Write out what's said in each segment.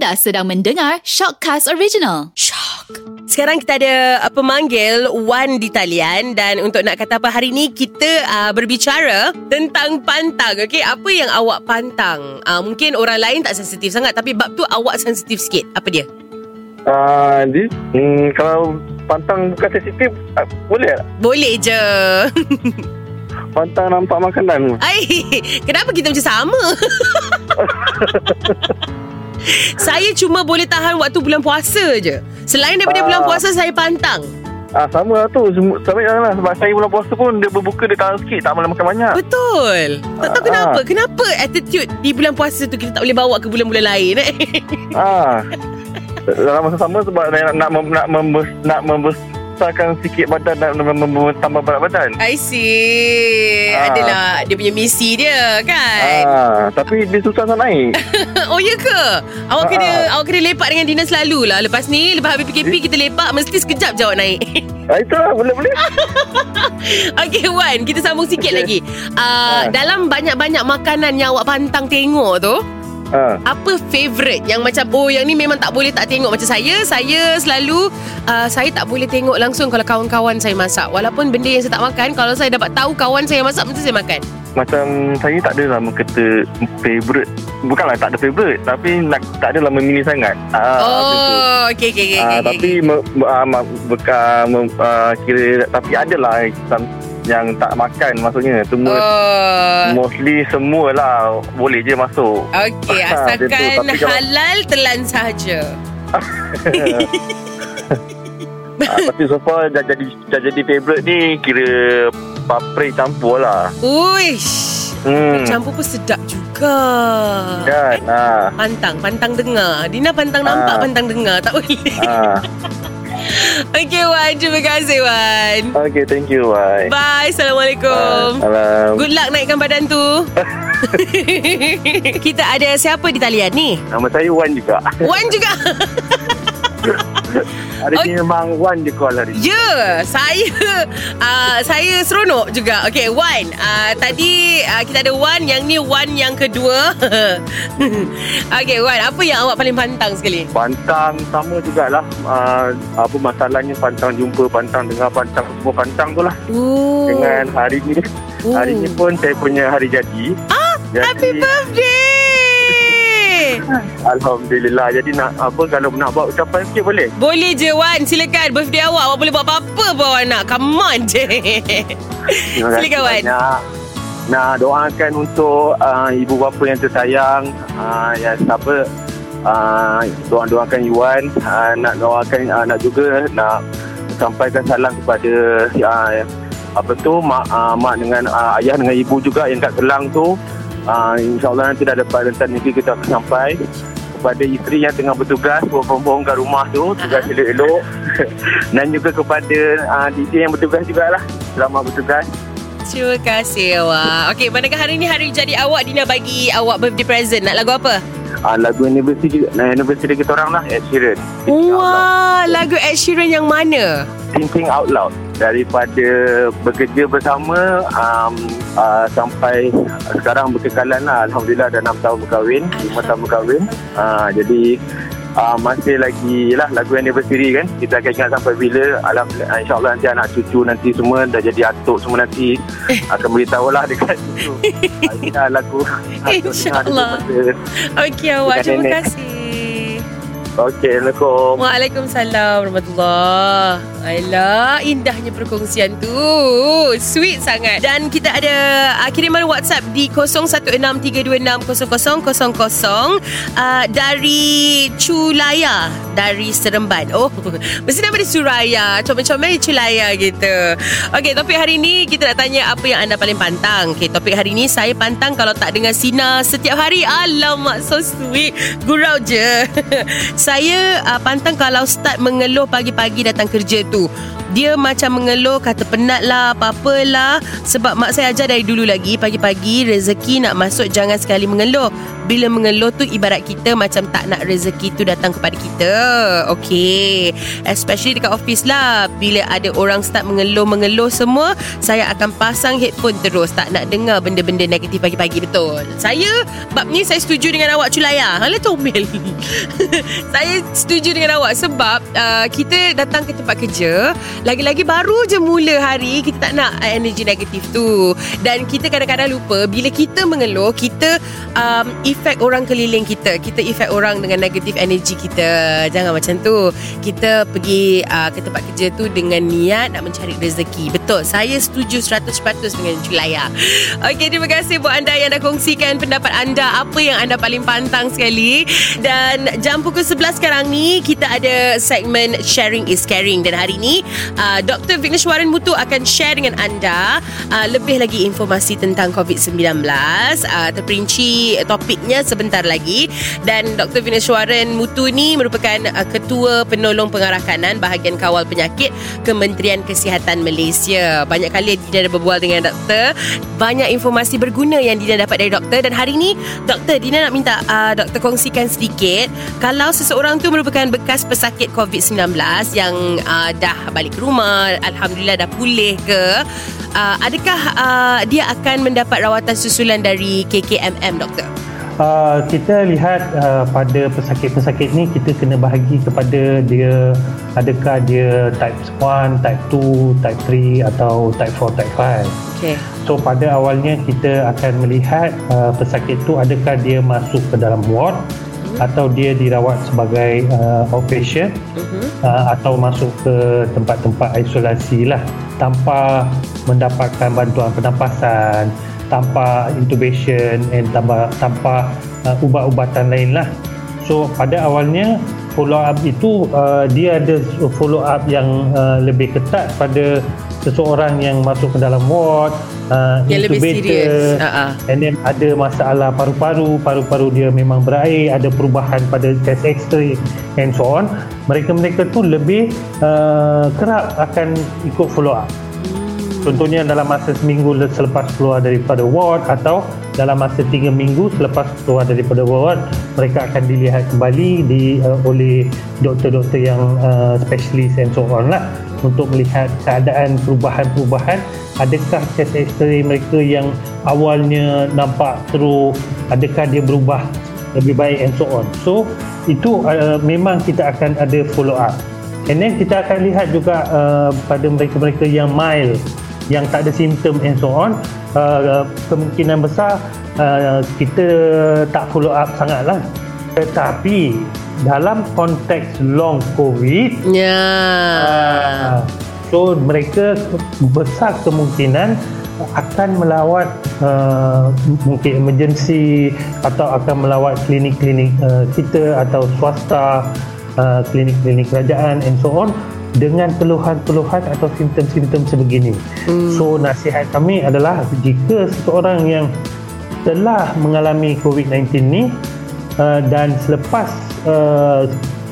Anda sedang mendengar Shockcast Original. Shock. Sekarang kita ada uh, pemanggil Wan di talian dan untuk nak kata apa hari ni kita uh, berbicara tentang pantang. Okey, apa yang awak pantang? Uh, mungkin orang lain tak sensitif sangat tapi bab tu awak sensitif sikit. Apa dia? Ah, uh, hmm, kalau pantang bukan sensitif, uh, boleh tak? Boleh je. Pantang nampak makanan. Ai, kenapa kita macam sama? saya cuma boleh tahan waktu bulan puasa je. Selain daripada Ah. bulan puasa saya pantang. Ah sama lah tu. Sama lah. Sebab saya bulan puasa pun dia berbuka dia tahan sikit. Tak boleh makan banyak. Betul. Tak tahu Ah. kenapa. Kenapa attitude di bulan puasa tu kita tak boleh bawa ke bulan-bulan lain eh? ah. Dalam masa sama sebab nak nak mem- nak, membes, nak membesarkan sikit badan dan mem- tambah berat badan. I see. Ah. Adalah dia punya misi dia kan. Ah, tapi dia susah nak naik. oh ya ke? Awak Ah, kena ah. awak kena lepak dengan Dina selalu lah. Lepas ni lepas habis PKP kita lepak mesti sekejap je awak naik. ah, itulah boleh-boleh. Okay Wan Kita sambung sikit Okey. lagi uh, Ah. Dalam banyak-banyak makanan Yang awak pantang tengok tu ah. Apa favourite Yang macam Oh yang ni memang tak boleh tak tengok Macam saya Saya selalu uh, Saya tak boleh tengok langsung Kalau kawan-kawan saya masak Walaupun benda yang saya tak makan Kalau saya dapat tahu Kawan saya masak Mesti saya makan Macam saya tak adalah kata favourite. Bukanlah tak ada favourite. Tapi nak, tak adalah memilih sangat. Ah, macam tu. Oh Okay okay okay, Ah, okay, tapi me, me, uh, ma, beka, me, uh, kira tapi adalah some, yang tak makan maksudnya semua oh. Mostly semualah boleh je masuk. Okay Ah, Asalkan kalau- halal Telan sahaja ah, tapi so far dah jadi dah jadi favourite ni kira paprik campur lah. Uish Hmm. Campur pun sedap juga Kan. Ah. Pantang, pantang dengar. Dina pantang nampak, Ah. pantang dengar. Tak boleh. ah. Okey Wan, terima kasih Wan. Okay, thank you. Bye. Bye, Assalamualaikum. Salam. Good luck naikkan badan tu. Kita ada siapa di talian ni? Nama saya Wan juga. Wan juga. Hari Oh. ni memang Wan je call hari ni. Ya, yeah, saya uh, saya seronok juga. Okey, Wan. Uh, tadi uh, kita ada Wan, yang ni Wan yang kedua. Okey, Wan, apa yang awak paling pantang sekali? Pantang sama jugalah uh, Apa masalahnya Pantang jumpa Pantang dengar Pantang semua pantang tu lah Oh. Dengan hari ni Oh. Hari ni pun saya punya hari jadi ah, jadi, Happy birthday. Alhamdulillah. Jadi nak apa Kalau nak buat ucapan sikit boleh? Boleh je Wan. Silakan. Birthday awak. Awak boleh buat apa-apa pun awak nak. Come on je. Silakan, Wan. banyak. Nak doakan untuk uh, Ibu bapa yang tersayang. Uh, Yang siapa uh, Doa-doakan Iwan uh, Nak doakan uh, Nak juga Nak sampaikan salam kepada uh, apa tu mak uh, mak dengan uh, ayah dengan ibu juga yang kat Kelang tu uh, insyaallah nanti dah dapat rentan nanti kita akan sampai kepada isteri yang tengah bertugas from home kat rumah tu tugas Aha. elok-elok dan juga kepada uh, DJ yang bertugas jugalah selamat bertugas Terima kasih awak Okay manakah hari ni Hari jadi awak Dina bagi awak birthday present Nak lagu apa? Uh, lagu anniversary uh, anniversary kita orang lah Ed Sheeran Thinking. Wah Lagu Ed Sheeran yang mana? Thinking Out Loud daripada bekerja bersama um, uh, sampai sekarang berkekalan lah Alhamdulillah dah 6 tahun berkahwin 5 tahun berkahwin uh, jadi uh, masih lagi lah lagu anniversary kan. Kita akan ingat sampai bila Alhamdulillah insyaAllah nanti anak cucu nanti semua dah jadi atuk semua nanti akan beritahu lah dekat cucu uh, lah lagu InsyaAllah. Okey awak. Terima nenek. kasih. Okey Assalamualaikum. Waalaikumsalam warahmatullahi Alah, indahnya perkongsian tu. Sweet sangat. Dan kita ada uh, kiriman WhatsApp di 0163260000 uh, dari Culaya dari Seremban. Oh, mesti nama dia Suraya. Comel-comel Culaya gitu. Okey, topik hari ni kita nak tanya apa yang anda paling pantang. Okey, topik hari ni saya pantang kalau tak dengar Sina setiap hari. Alamak, so sweet. Gurau je. saya uh, pantang kalau start mengeluh pagi-pagi datang kerja tu. Dia macam mengeluh Kata penat lah Apa-apalah Sebab mak saya ajar dari dulu lagi Pagi-pagi rezeki nak masuk Jangan sekali mengeluh bila mengeluh tu ibarat kita macam tak nak rezeki tu datang kepada kita. Okay. Especially dekat office lah. Bila ada orang start mengeluh-mengeluh semua, saya akan pasang headphone terus. Tak nak dengar benda-benda negatif pagi-pagi. Betul. Saya, bab ni saya setuju dengan awak Culaya. Hala comel. saya setuju dengan awak sebab uh, kita datang ke tempat kerja, lagi-lagi baru je mula hari, kita tak nak energi negatif tu. Dan kita kadang-kadang lupa, bila kita mengeluh, kita um, efek orang keliling kita. Kita efek orang dengan negatif energi kita. Jangan macam tu. Kita pergi uh, ke tempat kerja tu Dengan niat nak mencari rezeki. Betul Saya setuju 100% dengan Culaya Okey terima kasih buat anda yang dah kongsikan pendapat anda Apa yang anda paling pantang sekali. Dan jam pukul 11 sekarang ni Kita ada segmen Sharing is Caring. Dan hari ni uh, Dr. Vigneswaran Mutu akan share dengan anda uh, Lebih lagi informasi tentang COVID-19 uh, Terperinci topiknya sebentar lagi dan Dr. Vineswaran Mutu ni merupakan uh, ketua penolong pengarah kanan bahagian kawal penyakit Kementerian Kesihatan Malaysia. Banyak kali Dina dah berbual dengan doktor, banyak informasi berguna yang Dina dapat dari doktor dan hari ni doktor Dina nak minta uh, doktor kongsikan sedikit kalau seseorang tu merupakan bekas pesakit COVID-19 yang uh, dah balik rumah, alhamdulillah dah pulih ke uh, adakah uh, dia akan mendapat rawatan susulan dari KKMM doktor? Uh, kita lihat uh, pada pesakit-pesakit ni kita kena bahagi kepada dia adakah dia type 1, type 2, type 3 atau type 4, type 5. Okay. So pada awalnya kita akan melihat uh, pesakit tu adakah dia masuk ke dalam ward uh-huh. atau dia dirawat sebagai uh, outpatient uh-huh. uh, atau masuk ke tempat-tempat isolasi lah tanpa mendapatkan bantuan pernafasan tanpa intubation and tanpa tanpa uh, ubat-ubatan lain lah. So pada awalnya follow up itu uh, dia ada follow up yang uh, lebih ketat pada seseorang yang masuk ke dalam ward uh, yang intubator uh-huh. and then ada masalah paru-paru paru-paru dia memang berair ada perubahan pada chest x-ray and so on. Mereka-mereka tu lebih uh, kerap akan ikut follow up. Contohnya dalam masa seminggu selepas keluar daripada ward atau dalam masa tiga minggu selepas keluar daripada ward mereka akan dilihat kembali di uh, oleh doktor-doktor yang uh, specialist and so on lah untuk melihat keadaan perubahan-perubahan. Adakah chest x-ray mereka yang awalnya nampak teruk adakah dia berubah lebih baik and so on? So itu uh, memang kita akan ada follow up. And then kita akan lihat juga uh, pada mereka-mereka yang mild yang tak ada simptom and so on uh, kemungkinan besar uh, kita tak follow up sangatlah. Tetapi dalam konteks long covid ya yeah. uh, so mereka besar kemungkinan akan melawat uh, mungkin emergency atau akan melawat klinik-klinik uh, kita atau swasta uh, klinik-klinik kerajaan and so on dengan keluhan-keluhan atau simptom-simptom sebegini. Hmm. So nasihat kami adalah jika seseorang yang telah mengalami COVID-19 ni uh, dan selepas uh,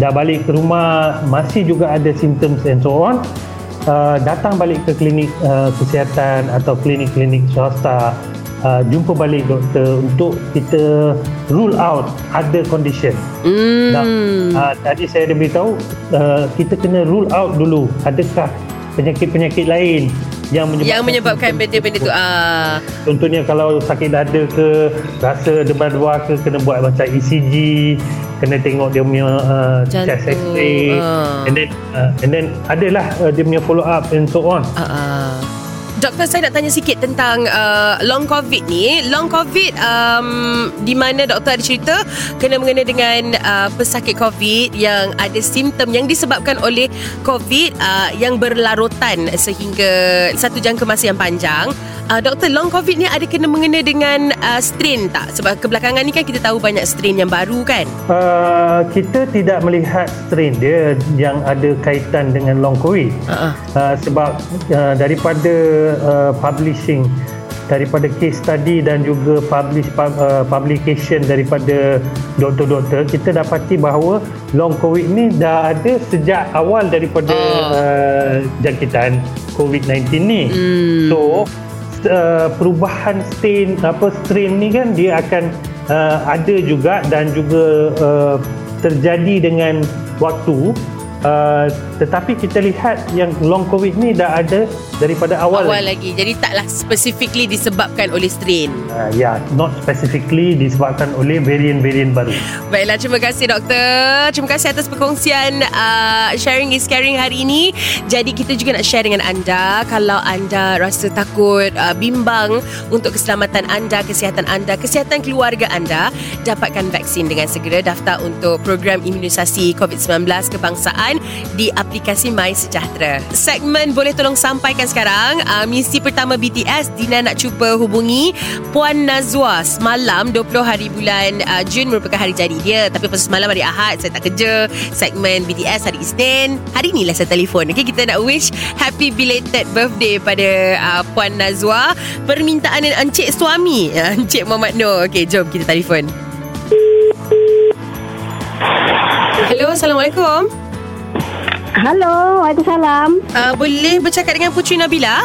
dah balik ke rumah masih juga ada simptom and so on uh, datang balik ke klinik uh, kesihatan atau klinik-klinik swasta uh, jumpa balik doktor untuk kita rule out other condition. Mm. Nah, uh, tadi saya dah beritahu uh, kita kena rule out dulu adakah penyakit-penyakit lain yang menyebabkan, yang menyebabkan benda-benda tu ah contohnya kalau sakit dada ke rasa debar-debar ke kena buat macam ECG kena tengok dia punya uh, chest x-ray uh. and then uh, and then adalah uh, dia punya follow up and so on uh, uh. Doktor saya nak tanya sikit tentang uh, long covid ni. Long covid um, di mana doktor ada cerita kena mengena dengan uh, pesakit covid yang ada simptom yang disebabkan oleh covid uh, yang berlarutan sehingga satu jangka masa yang panjang. Uh, doktor, long COVID ni ada kena mengena dengan uh, strain tak? Sebab kebelakangan ni kan kita tahu banyak strain yang baru kan? Uh, kita tidak melihat strain dia yang ada kaitan dengan long COVID. Uh-uh. Uh, sebab uh, daripada uh, publishing daripada case study dan juga publish uh, publication daripada doktor-doktor kita dapati bahawa long covid ni dah ada sejak awal daripada Oh. uh, jangkitan covid-19 ni Hmm. so uh, perubahan strain apa strain ni kan dia akan uh, ada juga dan juga uh, terjadi dengan waktu. Uh, tetapi kita lihat yang long covid ni dah ada daripada awal, Awal lagi. Jadi taklah specifically disebabkan oleh strain. Uh, ya, yeah, not specifically disebabkan oleh varian-varian baru. Baiklah, terima kasih doktor. Terima kasih atas perkongsian uh, sharing is caring hari ini. Jadi kita juga nak share dengan anda kalau anda rasa takut, uh, bimbang untuk keselamatan anda, kesihatan anda, kesihatan keluarga anda, dapatkan vaksin dengan segera daftar untuk program imunisasi COVID-19 kebangsaan di aplikasi My Sejahtera. Segmen boleh tolong sampaikan sekarang. Uh, misi pertama BTS Dina nak cuba hubungi Puan Nazwa semalam 20 hari bulan uh, Jun merupakan hari jadi dia. Tapi pasal semalam hari Ahad saya tak kerja. Segmen BTS hari Isnin. Hari ni lah saya telefon okay, kita nak wish happy belated birthday pada uh, Puan Nazwa. Permintaan Encik suami Encik Muhammad Nur okay, jom kita telefon. Hello, Assalamualaikum. Halo, Waalaikumsalam. Uh, boleh bercakap dengan Putri Nabila?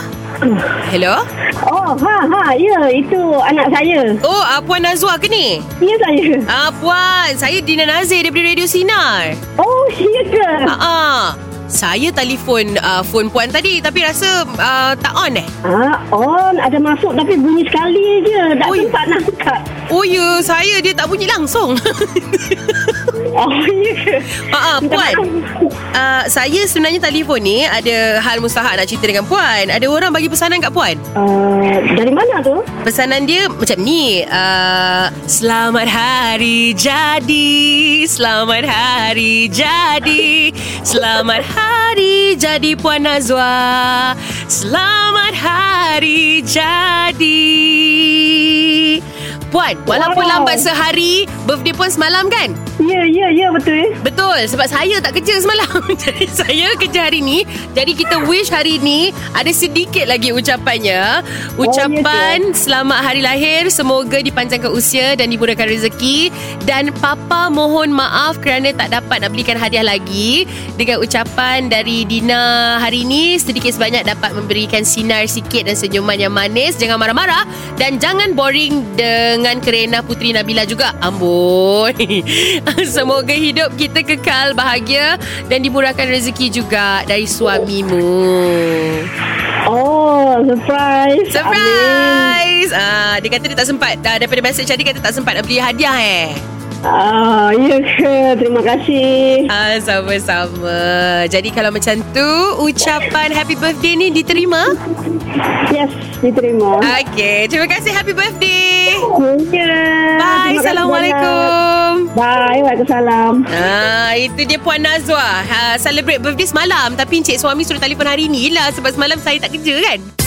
Hello? Oh, ha, ha, ya, itu anak saya. Oh, uh, Puan Nazwa ke ni? Ya, saya. Ah, Puan, saya Dina Nazir daripada Radio Sinar. Oh, ya ke? Ah, ah. Saya telefon uh, phone Puan tadi tapi rasa uh, tak on eh. Ah, on, ada masuk tapi bunyi sekali je. Tak Oi. sempat nak angkat. Oh ya, saya dia tak bunyi langsung. Oh, ya ke? Ah, ah, Minta Puan. Uh, saya sebenarnya telefon ni ada hal mustahak nak cerita dengan Puan. Ada orang bagi pesanan kat Puan. Uh, dari mana tu? Pesanan dia macam ni uh, Selamat hari jadi Selamat hari jadi Selamat hari jadi Puan Nazwa Selamat hari jadi Puan, walaupun Wow. lambat sehari Birthday Puan semalam kan? Ya, ya, ya, betul. Betul. Sebab saya tak kerja semalam. Jadi saya kerja hari ni. Jadi kita wish hari ni Ada sedikit lagi ucapannya. Ucapan Selamat hari lahir. Semoga dipanjangkan usia Dan dimurahkan rezeki. Dan Papa mohon maaf Kerana tak dapat nak belikan hadiah lagi. Dengan ucapan dari Dina hari ini Sedikit sebanyak dapat memberikan sinar sikit Dan senyuman yang manis. Jangan marah-marah. Dan jangan boring Dengan kerena Putri Nabila juga. Amboi Semoga hidup kita kekal bahagia dan dimurahkan rezeki juga dari suamimu. Oh, surprise. Amin. Surprise! Ah, dia kata dia tak sempat. Ah, daripada message tadi kata tak sempat nak beli hadiah eh. Ah, ya ke? Terima kasih. Ah, sama-sama. Jadi kalau macam tu, ucapan happy birthday ni diterima? Yes, diterima. Okey, terima kasih happy birthday. Ya. Bye. terima Assalamualaikum. Bye, Waalaikumsalam. Ah, itu dia Puan Nazwa. Ha, celebrate birthday semalam tapi encik suami suruh telefon hari ni lah sebab semalam saya tak kerja kan.